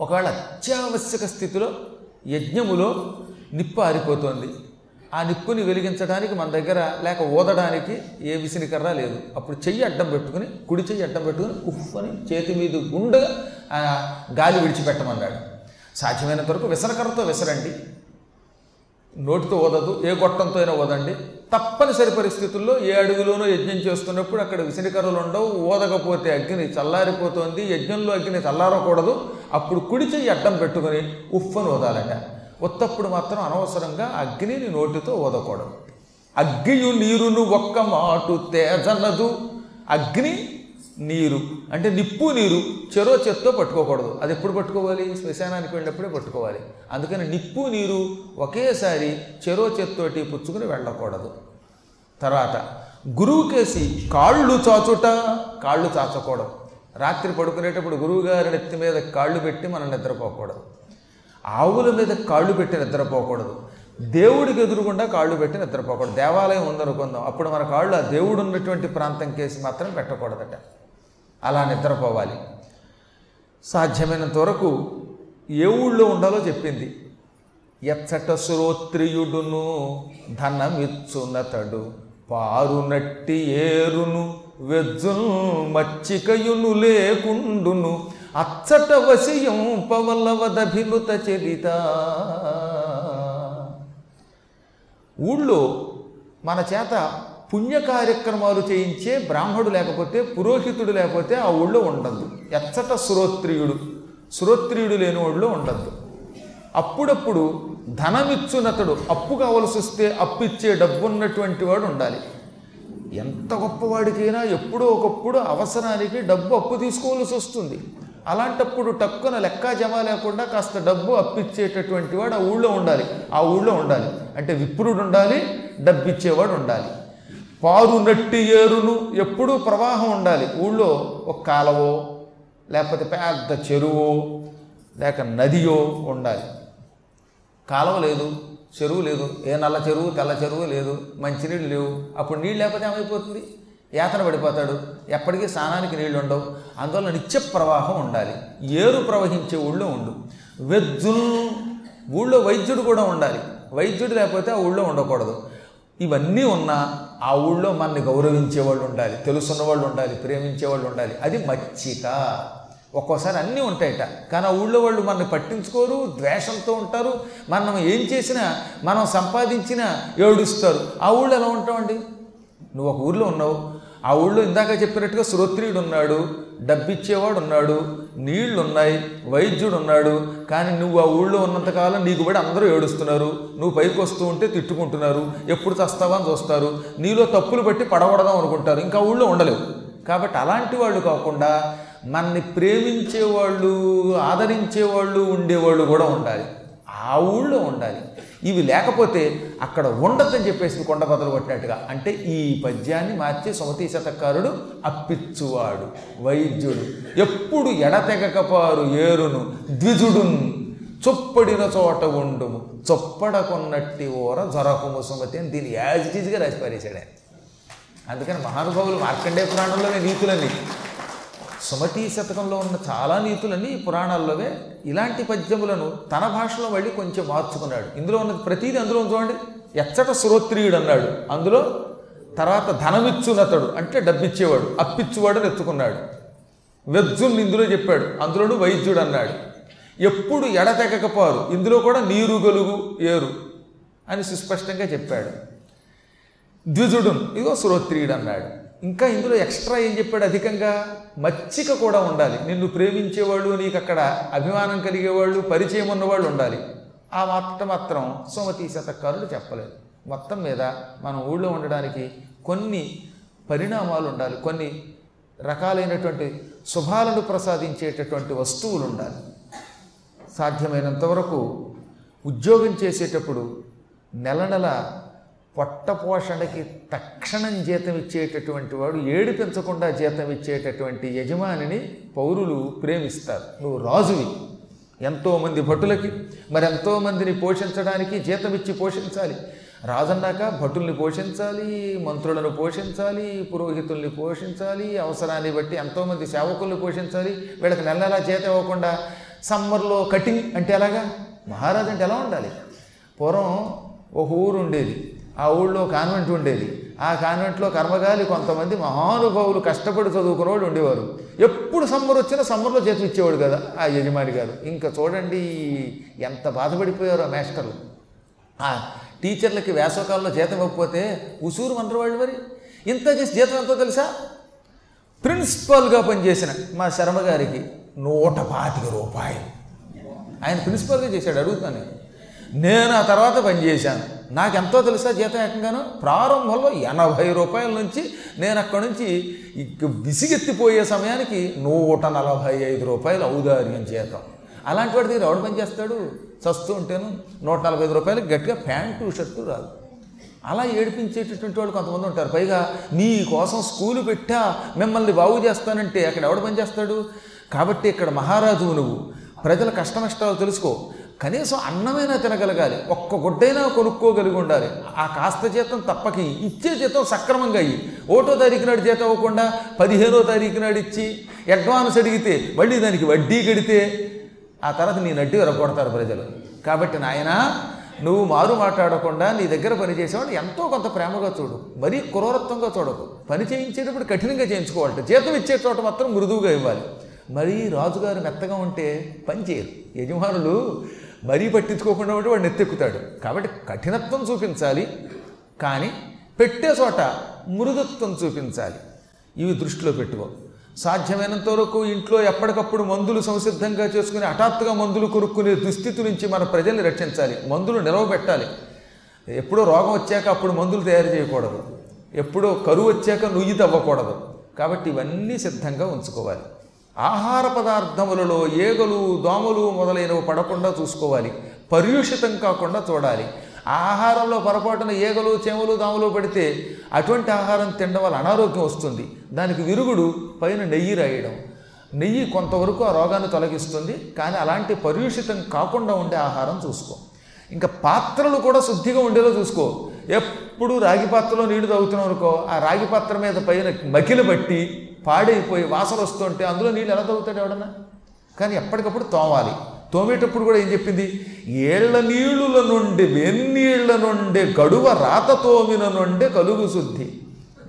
ఒకవేళ అత్యావశ్యక స్థితిలో యజ్ఞములో నిప్పు ఆరిపోతోంది. ఆ నిప్పుని వెలిగించడానికి మన దగ్గర లేక ఊదడానికి ఏ విసినికర్ర లేదు. అప్పుడు చెయ్యి అడ్డం పెట్టుకుని కుడి చెయ్యి అడ్డం పెట్టుకుని ఉఫ్ అని చేతి మీద గుండగా గాలి విడిచిపెట్టమన్నాడు. సాధ్యమైనంత వరకు విసనకర్రతో విసరండి. నోటితో ఓదదు ఏ గొట్టంతో అయినా ఓదండి తప్పనిసరి పరిస్థితుల్లో ఏ అడుగులోనో యజ్ఞం చేస్తున్నప్పుడు అక్కడ విసిరికర్రలు ఉండవు ఓదకపోతే అగ్ని చల్లారిపోతుంది యజ్ఞంలో అగ్ని చల్లారకూడదు. అప్పుడు కుడి చెయ్యి అడ్డం పెట్టుకొని ఉఫ్ఫను ఓదాలట ఉత్తప్పుడు మాత్రం అనవసరంగా అగ్నిని నోటితో ఓదకూడదు అగ్గియు నీరును ఒక్క మాటు తేజనదు అగ్ని నీరు. అంటే నిప్పు నీరు చెరో చెత్తో పట్టుకోకూడదు. అది ఎప్పుడు పట్టుకోవాలి? శ్మశానానికి వెళ్ళినప్పుడే పట్టుకోవాలి. అందుకని నిప్పు నీరు ఒకేసారి చెరో చెత్తోటి పుచ్చుకుని వెళ్ళకూడదు. తర్వాత గురువుకేసి కాళ్ళు చాచుట కాళ్ళు చాచకూడదు. రాత్రి పడుకునేటప్పుడు గురువుగారి నెత్తి మీద కాళ్ళు పెట్టి మనం నిద్రపోకూడదు. ఆవుల మీద కాళ్ళు పెట్టి నిద్రపోకూడదు. దేవుడికి ఎదురుగుండా కాళ్ళు పెట్టి నిద్రపోకూడదు. దేవాలయం ఉందనుకుందాం. అప్పుడు మన కాళ్ళు ఆ దేవుడు ఉన్నటువంటి ప్రాంతం కేసి మాత్రం పెట్టకూడదట. అలా నిద్రపోవాలి. సాధ్యమైనంత వరకు ఏ ఊళ్ళో ఉండాలో చెప్పింది. ఎచ్చట శ్రోత్రియుడును ధనమిచ్చునతడు పారునట్టి ఏరును వెజ్జును మచ్చికయును లేకుండును అచ్చట వశయం పవలవదభినుత చరిత. ఊళ్ళో మన చేత పుణ్య కార్యక్రమాలు చేయించే బ్రాహ్మడు లేకపోతే పురోహితుడు లేకపోతే ఆ ఊళ్ళో ఉండద్దు. ఎచ్చట శ్రోత్రియుడు శ్రోత్రియుడు లేని ఊళ్ళో ఉండద్దు. అప్పుడప్పుడు ధనమిచ్చునతడు అప్పు కావలసి వస్తే అప్పిచ్చే డబ్బున్నటువంటి వాడు ఉండాలి. ఎంత గొప్పవాడికైనా ఎప్పుడో ఒకప్పుడు అవసరానికి డబ్బు అప్పు తీసుకోవాల్సి వస్తుంది. అలాంటప్పుడు టక్కున లెక్క జమ లేకుండా కాస్త డబ్బు అప్పిచ్చేటటువంటి వాడు ఆ ఊళ్ళో ఉండాలి. ఆ ఊళ్ళో ఉండాలి. అంటే విప్రుడు ఉండాలి డబ్బిచ్చేవాడు ఉండాలి. పారు నట్టి ఏరును ఎప్పుడూ ప్రవాహం ఉండాలి. ఊళ్ళో ఒక కాలవో లేకపోతే పెద్ద చెరువో లేక నదియో ఉండాలి. కాలువ లేదు చెరువు లేదు. ఏ నల్ల చెరువు తెల్ల చెరువు లేదు. మంచినీళ్ళు లేవు. అప్పుడు నీళ్ళు లేకపోతే ఏమైపోతుంది? యాతన పడిపోతాడు. ఎప్పటికీ స్నానానికి నీళ్ళు ఉండవు. అందువల్ల నిత్య ప్రవాహం ఉండాలి. ఏరు ప్రవహించే ఊళ్ళో ఉండు. వెజ్జుల్ ఊళ్ళో వైద్యుడు కూడా ఉండాలి. వైద్యుడు లేకపోతే ఆ ఊళ్ళో ఉండకూడదు. ఇవన్నీ ఉన్నా ఆ ఊళ్ళో మనని గౌరవించే వాళ్ళు ఉండాలి తెలుసున్న వాళ్ళు ఉండాలి ప్రేమించే వాళ్ళు ఉండాలి. అది మచ్చిక. ఒక్కోసారి అన్నీ ఉంటాయట. కానీ ఆ ఊళ్ళో వాళ్ళు మనల్ని పట్టించుకోరు ద్వేషంతో ఉంటారు. మనం ఏం చేసినా మనం సంపాదించినా ఏడుస్తారు. ఆ ఊళ్ళో ఎలా ఉంటామండి? నువ్వు ఒక ఊళ్ళో ఉన్నావు. ఆ ఊళ్ళో ఇందాక చెప్పినట్టుగా శ్రోత్రియుడు ఉన్నాడు. డబ్బిచ్చేవాడు ఉన్నాడు నీళ్ళున్నాయి వైద్యుడు ఉన్నాడు కానీ నువ్వు ఆ ఊళ్ళో ఉన్నంతకాలం నీకు కూడా అందరూ ఏడుస్తున్నారు. నువ్వు పైకి వస్తూ ఉంటే తిట్టుకుంటున్నారు ఎప్పుడు చస్తావా అని చూస్తారు నీలో తప్పులు బట్టి పడగొడదాం అనుకుంటారు ఇంకా ఊళ్ళో ఉండలేవు. కాబట్టి అలాంటి వాళ్ళు కాకుండా మనని ప్రేమించేవాళ్ళు ఆదరించేవాళ్ళు ఉండేవాళ్ళు కూడా ఉండాలి. ఆ ఊళ్ళో ఉండాలి. ఇవి లేకపోతే అక్కడ ఉండద్దని చెప్పేసి కొండ బదలు కొట్టినట్టుగా. అంటే ఈ పద్యాన్ని మార్చి సుమతీ శతకారుడు అప్పిచ్చువాడు వైద్యుడు. ఎప్పుడు ఎడతెగకపారు ఏరును ద్విజుడున్. చొప్పడిన చోట ఉండుము చొప్పడ కొన్నట్టి ఓర జొరకుము సుమతి అని దీన్ని యాజ్ ఇట్ ఈజ్గా రాసి పారేశాడు ఆయన. అందుకని మహానుభావులు మార్కండే పురాణంలోనే నీతులన్నీ సుమతీ శతకంలో ఉన్న చాలా నీతులన్నీ ఈ పురాణాల్లోవే. ఇలాంటి పద్యములను తన భాషలో మళ్ళీ కొంచెం మార్చుకున్నాడు. ఇందులో ఉన్నది ప్రతిదీ అందులో చూడండి. ఎచ్చట శ్రోత్రియుడు అన్నాడు అందులో తర్వాత ధనమిచ్చునతడు అంటే డబ్బిచ్చేవాడు అప్పిచ్చువాడు ఎత్తుకున్నాడు. వెజ్జుల్ని ఇందులో చెప్పాడు. అందులోను వైద్యుడు అన్నాడు ఎప్పుడు ఎడతెగకపోరు. ఇందులో కూడా నీరు గలుగు ఏరు అని సుస్పష్టంగా చెప్పాడు. ద్విజుడు ఇదిగో శ్రోత్రియుడు అన్నాడు ఇంకా ఇందులో ఎక్స్ట్రా ఏం చెప్పాడు అధికంగా? మచ్చిక కూడా ఉండాలి. నిన్ను ప్రేమించేవాళ్ళు నీకు అక్కడ అభిమానం కలిగేవాళ్ళు పరిచయం ఉన్నవాళ్ళు ఉండాలి. ఆ మాట మాత్రం సుమతి శతకారులు చెప్పలేదు. మొత్తం మీద మనం ఊళ్ళో ఉండడానికి కొన్ని పరిణామాలు ఉండాలి. కొన్ని రకాలైనటువంటి శుభాలను ప్రసాదించేటటువంటి వస్తువులు ఉండాలి. సాధ్యమైనంత వరకు ఉద్యోగం చేసేటప్పుడు నెల నెల పొట్ట పోషణకి తక్షణం జీతం ఇచ్చేటటువంటి వాడు ఏడిపించకుండా జీతం ఇచ్చేటటువంటి యజమానిని పౌరులు ప్రేమిస్తారు. నువ్వు రాజువి. ఎంతోమంది భటులకి మరి ఎంతోమందిని పోషించడానికి జీతం ఇచ్చి పోషించాలి. రాజన్నాక భటుల్ని పోషించాలి మంత్రులను పోషించాలి పురోహితుల్ని పోషించాలి అవసరాన్ని బట్టి ఎంతోమంది సేవకుల్ని పోషించాలి. వీళ్ళకి నెల నెలా చేత ఇవ్వకుండా సమ్మర్లో కటింగ్ అంటే ఎలాగా? మహారాజు అంటే ఎలా ఉండాలి? పూర్వం ఒక ఊరు ఉండేది. ఆ ఊళ్ళో కాన్వెంట్ ఉండేది. ఆ కాన్వెంట్లో కర్మగాలి కొంతమంది మహానుభావులు కష్టపడి చదువుకున్న వాళ్ళు ఉండేవారు. ఎప్పుడు సమ్మర్ వచ్చినా సమ్మర్లో జీతం ఇచ్చేవాడు కదా ఆ యజమాని గారు. ఇంకా చూడండి ఎంత బాధపడిపోయారు ఆ మేస్టర్లు ఆ టీచర్లకి వేసవకాలంలో జీతం ఇవ్వకపోతే ఉసూరు మంత్రి వాళ్ళు మరి. ఇంత చేసి జీతం ఎంతో తెలుసా? ప్రిన్సిపాల్గా పనిచేసిన మా శర్మ గారికి నూట పాతిక రూపాయలు. ఆయన ప్రిన్సిపాల్గా చేశాడు అడుగుతాను నేను ఆ తర్వాత పనిచేశాను. నాకెంతో తెలుసా జీతం ఏకంగాను? ప్రారంభంలో ఎనభై రూపాయల నుంచి నేను అక్కడి నుంచి విసిగెత్తిపోయే సమయానికి నూట నలభై ఐదు రూపాయలు ఔదార్యం జీతం. అలాంటి వాడి దగ్గర ఎవడు పని చేస్తాడు? చస్తూ ఉంటేను నూట నలభై ఐదు రూపాయలకి గట్టిగా ప్యాంటు షర్టు రాదు. అలా ఏడిపించేటటువంటి వాళ్ళు కొంతమంది ఉంటారు. పైగా నీ కోసం స్కూలు పెట్టా మిమ్మల్ని బాగు చేస్తానంటే అక్కడ ఎవడు పని చేస్తాడు? కాబట్టి ఇక్కడ మహారాజు నువ్వు ప్రజల కష్టనష్టాలు తెలుసుకో. కనీసం అన్నమైనా తినగలగాలి. ఒక్క గుడ్డైనా కొనుక్కోగలిగి ఉండాలి. ఆ కాస్త జీతం తప్పకి ఇచ్చే జీతం సక్రమంగా అయ్యి ఒకటో తారీఖు నాడు జీతం అవ్వకుండా పదిహేనో తారీఖు నాడు ఇచ్చి అడ్వాన్స్ అడిగితే మళ్ళీ దానికి వడ్డీ కడితే ఆ తర్వాత నీ నడ్డి విరగొడతారు ప్రజలు. కాబట్టి నాయనా నువ్వు మారు మాట్లాడకుండా నీ దగ్గర పని చేసేవాడు ఎంతో కొంత ప్రేమగా చూడు. మరీ క్రూరత్వంగా చూడకు. పని చేయించేటప్పుడు కఠినంగా చేయించుకోవాలి జీతం ఇచ్చే చోట మాత్రం మృదువుగా ఇవ్వాలి. మరీ రాజుగారు మెత్తగా ఉంటే పని చేయరు. యజమానులు మరీ పట్టించుకోకుండా ఉంటే వాడు నెత్తెక్కుతాడు. కాబట్టి కఠినత్వం చూపించాలి కానీ పెట్టే చోట మృదుత్వం చూపించాలి. ఇవి దృష్టిలో పెట్టుకో. సాధ్యమైనంత వరకు ఇంట్లో ఎప్పటికప్పుడు మందులు సంసిద్ధంగా చేసుకుని హఠాత్తుగా మందులు కొనుక్కునే దుస్థితి నుంచి మన ప్రజల్ని రక్షించాలి. మందులు నిలవ పెట్టాలి. ఎప్పుడో రోగం వచ్చాక అప్పుడు మందులు తయారు చేయకూడదు. ఎప్పుడో కరువు వచ్చాక నుయ్యి తవ్వకూడదు. కాబట్టి ఇవన్నీ సిద్ధంగా ఉంచుకోవాలి. ఆహార పదార్థములలో ఏగలు దోమలు మొదలైనవి పడకుండా చూసుకోవాలి. పర్యూషితం కాకుండా చూడాలి. ఆ ఆహారంలో పొరపాటున ఏగలు చెమలు దోమలు పడితే అటువంటి ఆహారం తినడం వల్ల అనారోగ్యం వస్తుంది. దానికి విరుగుడు పైన నెయ్యి రాయడం. నెయ్యి కొంతవరకు ఆ రోగాన్ని తొలగిస్తుంది కానీ అలాంటి పర్యూషితం కాకుండా ఉండే ఆహారం చూసుకో. ఇంకా పాత్రలు కూడా శుద్ధిగా ఉండేలా చూసుకో. ఎప్పుడు రాగి పాత్రలో నీళ్ళు తాగుతున్నావు అనుకో ఆ రాగి పాత్ర మీద పైన మకిలి బట్టి పాడైపోయి వాసన వస్తుంటే అందులో నీళ్ళు ఎలా తాగుతాడు ఎవడన్నా? కానీ ఎప్పటికప్పుడు తోమాలి. తోమేటప్పుడు కూడా ఏం చెప్పింది? ఏళ్ళ నీళ్ళుల నుండి వెన్నీళ్ళ నుండి గడువ రాత తోమిన నుండి కలుగు శుద్ధి.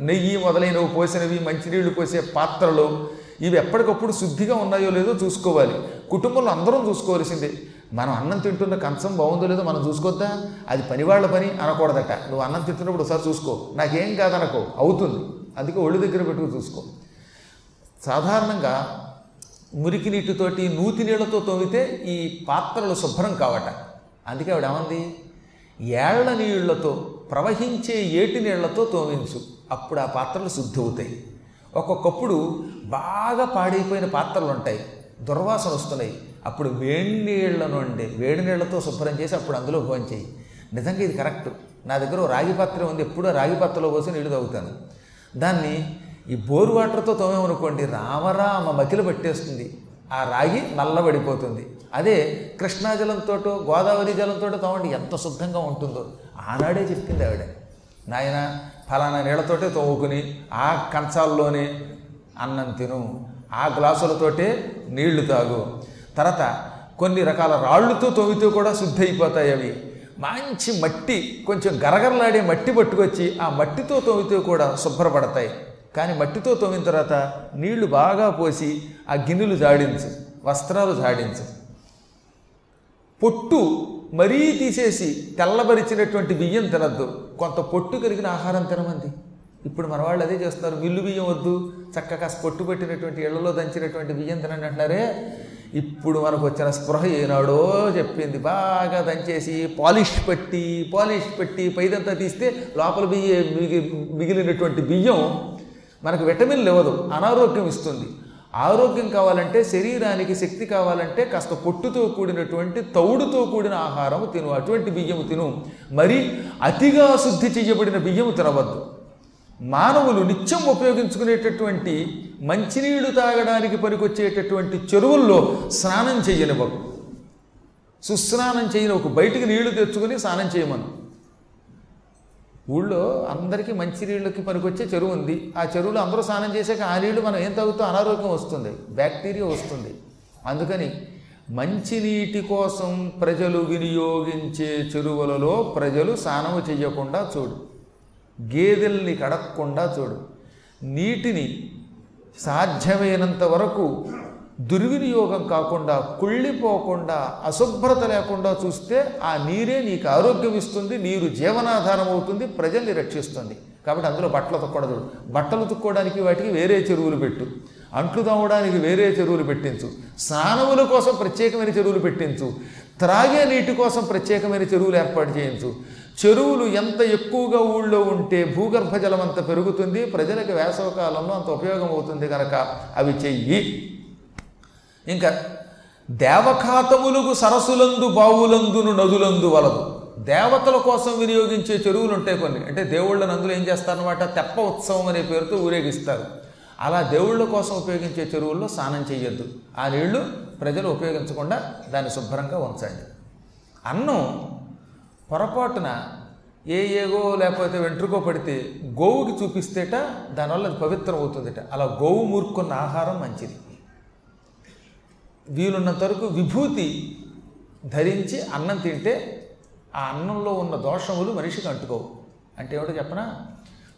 నెయ్యి మొదలైనవి పోసినవి మంచినీళ్ళు పోసే పాత్రలు ఇవి ఎప్పటికప్పుడు శుద్ధిగా ఉన్నాయో లేదో చూసుకోవాలి. కుటుంబంలో అందరం చూసుకోవాల్సిందే. మనం అన్నం తింటున్న కంచం బాగుందో లేదో మనం చూసుకోద్దా? అది పనివాళ్ళ పని అనకూడదట. నువ్వు అన్నం తింటున్నప్పుడు ఒకసారి చూసుకో. నాకేం కాదనకో. అవుతుంది. అందుకే ఒళ్ళు దగ్గర పెట్టుకు చూసుకో. సాధారణంగా మురికి నీటితోటి నూతి నీళ్ళతో తోమితే ఈ పాత్రలు శుభ్రం కావట. అందుకే ఆవిడ ఏమంది? ఏళ్ళ నీళ్ళతో ప్రవహించే ఏటి నీళ్ళతో తోమించు. అప్పుడు ఆ పాత్రలు శుద్ధి అవుతాయి ఒక్కొక్కప్పుడు బాగా పాడైపోయిన పాత్రలు ఉంటాయి. దుర్వాసన వస్తున్నాయి. అప్పుడు వేడి నీళ్ళను నుండి వేడి నీళ్ళతో శుభ్రం చేసి అప్పుడు అందులో భోంచేయి నిజంగా ఇది కరెక్ట్. నా దగ్గర రాగి పాత్ర ఉంది. ఎప్పుడూ రాగి పాత్రలో పోసి నీళ్ళు తాగుతాను. దాన్ని ఈ బోరు వాటర్తో తోమేమనుకోండి రామరామ మకిలు పట్టేస్తుంది. ఆ రాగి నల్లబడిపోతుంది. అదే కృష్ణా జలంతోటో గోదావరి జలంతో తోమండి ఎంత శుద్ధంగా ఉంటుందో. ఆనాడే చెప్పింది ఆవిడ. నాయన ఫలానా నీళ్ళతోటే తోముకుని ఆ కంచాల్లోనే అన్నం తిను. ఆ గ్లాసులతోటే నీళ్ళు తాగు. తర్వాత కొన్ని రకాల రాళ్ళుతో తోమితే కూడా శుద్ధి అయిపోతాయి అవి. మంచి మట్టి కొంచెం గరగరలాడే మట్టి పట్టుకొచ్చి ఆ మట్టితో తోమితే కూడా శుభ్రపడతాయి. కానీ మట్టితో తోమిన తర్వాత నీళ్ళు బాగా పోసి ఆ గిన్నెలు జాడించు వస్త్రాలు జాడించు. పొట్టు మరీ తీసేసి తెల్లబరిచినటువంటి బియ్యం తినద్దు. కొంత పొట్టు కలిగిన ఆహారం తినమంది. ఇప్పుడు మన వాళ్ళు అదే చేస్తున్నారు. మిల్లు బియ్యం వద్దు చక్కగా కాస్త పొట్టు పెట్టినటువంటి ఇళ్ళలో దంచినటువంటి బియ్యం తినండి అంటున్నారే. ఇప్పుడు మనకు వచ్చిన స్పృహ ఏనాడో చెప్పింది. బాగా దంచేసి పాలిష్ పెట్టి పాలిష్ పెట్టి పైదంతా తీస్తే లోపల బియ్య మిగి మిగిలినటువంటి బియ్యం మనకు విటమిన్లు ఇవ్వదు అనారోగ్యం ఇస్తుంది. ఆరోగ్యం కావాలంటే శరీరానికి శక్తి కావాలంటే కాస్త పొట్టుతో కూడినటువంటి తౌడుతో కూడిన ఆహారం తిను. అటువంటి బియ్యము తిను. మరి అతిగా శుద్ధి చేయబడిన బియ్యము తినవద్దు. మానవులు నిత్యం ఉపయోగించుకునేటటువంటి మంచినీళ్ళు తాగడానికి పనికొచ్చేటటువంటి చెరువుల్లో స్నానం చేయనివ్వకు సుస్నానం చేయని ఒక బయటికి నీళ్ళు తెచ్చుకొని స్నానం చేయమను. ఊళ్ళో అందరికీ మంచినీళ్ళకి పనికొచ్చే చెరువు ఉంది. ఆ చెరువులో అందరూ స్నానం చేశాక ఆ నీళ్ళు మనం ఏం తాగుతూ? అనారోగ్యం వస్తుంది. బ్యాక్టీరియా వస్తుంది. అందుకని మంచినీటి కోసం ప్రజలు వినియోగించే చెరువులలో ప్రజలు స్నానము చేయకుండా చూడు. గేదెల్ని కడక్కుండా చూడు. నీటిని సాధ్యమైనంత వరకు దుర్వినియోగం కాకుండా కుళ్ళిపోకుండా అశుభ్రత లేకుండా చూస్తే ఆ నీరే నీకు ఆరోగ్యం ఇస్తుంది నీరు జీవనాధారం అవుతుంది ప్రజల్ని రక్షిస్తుంది. కాబట్టి అందులో బట్టలు తొక్కడదు బట్టలు తుక్కోవడానికి వాటికి వేరే చెరువులు పెట్టు. అంట్లు తవ్వడానికి వేరే చెరువులు పెట్టించు. స్నానముల కోసం ప్రత్యేకమైన చెరువులు పెట్టించు. త్రాగే నీటి కోసం ప్రత్యేకమైన చెరువులు ఏర్పాటు చేయించు. చెరువులు ఎంత ఎక్కువగా ఊళ్ళో ఉంటే భూగర్భ జలం అంత పెరుగుతుంది ప్రజలకు వేసవకాలంలో అంత ఉపయోగం అవుతుంది కనుక అవి చెయ్యి. ఇంకా దేవఖాతములకు సరస్సులందు బావులందును నదులందు వలదు. దేవతల కోసం వినియోగించే చెరువులు ఉంటాయి కొన్ని. అంటే దేవుళ్ళని అందులో ఏం చేస్తారనమాట తెప్ప ఉత్సవం అనే పేరుతో ఊరేగిస్తారు. అలా దేవుళ్ళ కోసం ఉపయోగించే చెరువుల్లో స్నానం చేయొద్దు ఆ నీళ్ళు ప్రజలు ఉపయోగించకుండా దాన్ని శుభ్రంగా ఉంచండి. అన్నం పొరపాటున ఏ ఏగో లేకపోతే వెంట్రుకో పడితే గోవుకి చూపిస్తేట దానివల్ల అది పవిత్రం అవుతుందిట. అలా గోవు మూర్కున్న ఆహారం మంచిది. వీలున్నంత వరకు విభూతి ధరించి అన్నం తింటే ఆ అన్నంలో ఉన్న దోషములు మనిషికి అంటుకోవు. అంటే ఏమిటో చెప్పనా?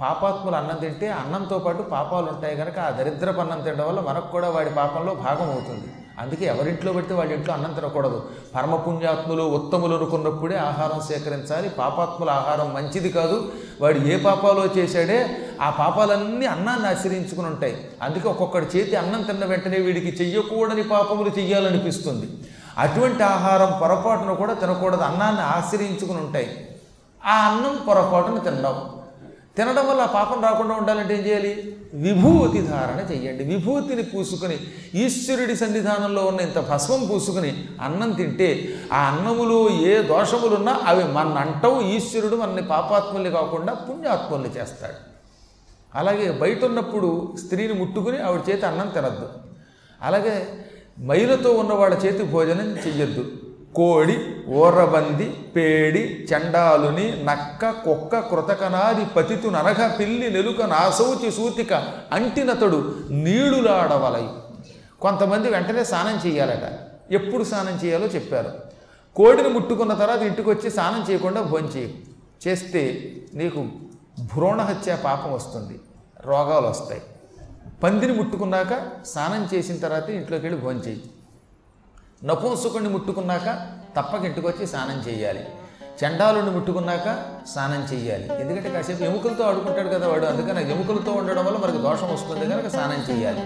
పాపాత్ములు అన్నం తింటే అన్నంతో పాటు పాపాలు ఉంటాయి కనుక ఆ దరిద్రపు అన్నం తినడం వల్ల మనకు కూడా వాడి పాపంలో భాగం అవుతుంది. అందుకే ఎవరింట్లో పడితే వాడి ఇంట్లో అన్నం తినకూడదు. పరమపుణ్యాత్ములు ఉత్తములు అనుకున్నప్పుడే ఆహారం సేకరించాలి. పాపాత్ముల ఆహారం మంచిది కాదు. వాడు ఏ పాపాలో చేశాడే ఆ పాపాలన్నీ అన్నాన్ని ఆశ్రయించుకుని ఉంటాయి. అందుకే ఒక్కొక్కడి చేతి అన్నం తిన్న వెంటనే వీడికి చెయ్యకూడని పాపములు చెయ్యాలనిపిస్తుంది. అటువంటి ఆహారం పొరపాటును కూడా తినకూడదు. అన్నాన్ని ఆశ్రయించుకుని ఉంటాయి. ఆ అన్నం పొరపాటును తినడం. తినడం వల్ల పాపం రాకుండా ఉండాలంటే ఏం చేయాలి? విభూతి ధారణ చెయ్యండి. విభూతిని పూసుకొని ఈశ్వరుడి సన్నిధానంలో ఉన్న ఇంత భస్మం పూసుకుని అన్నం తింటే ఆ అన్నములో ఏ దోషములున్నా అవి మన అంటవు ఈశ్వరుడు మనని పాపాత్ముల్ని కాకుండా పుణ్యాత్ముల్ని చేస్తాడు. అలాగే బయట ఉన్నప్పుడు స్త్రీని ముట్టుకుని ఆవిడ చేతి అన్నం తినద్దు. అలాగే మైలతో ఉన్న వాళ్ళ చేతి భోజనం చెయ్యొద్దు. కోడి ఓర్రబంది పేడి చండాలుని నక్క కుక్క కృతకనాది పతితు నరగ పిల్లి నెలుక నాసౌచి సూతిక అంటినతడు నీడులాడవలయి కొంతమంది వెంటనే స్నానం చేయాలట. ఎప్పుడు స్నానం చేయాలో చెప్పారు. కోడిని ముట్టుకున్న తర్వాత ఇంటికి వచ్చి స్నానం చేయకుండా భోంచేయి. చేస్తే నీకు భ్రూణహత్య పాపం వస్తుంది. రోగాలు వస్తాయి. పందిని ముట్టుకున్నాక స్నానం చేసిన తర్వాత ఇంట్లోకి వెళ్ళి భోంచేయి. నపుంసకుడిని ముట్టుకున్నాక తప్పక ఇంటికొచ్చి స్నానం చేయాలి. చండాలుని ముట్టుకున్నాక స్నానం చేయాలి. ఎందుకంటే కాసేపు ఎముకలతో ఆడుకుంటాడు కదా వాడు. అందుకని ఎముకలతో ఉండడం వల్ల మనకు దోషం వస్తుంది కనుక స్నానం చేయాలి.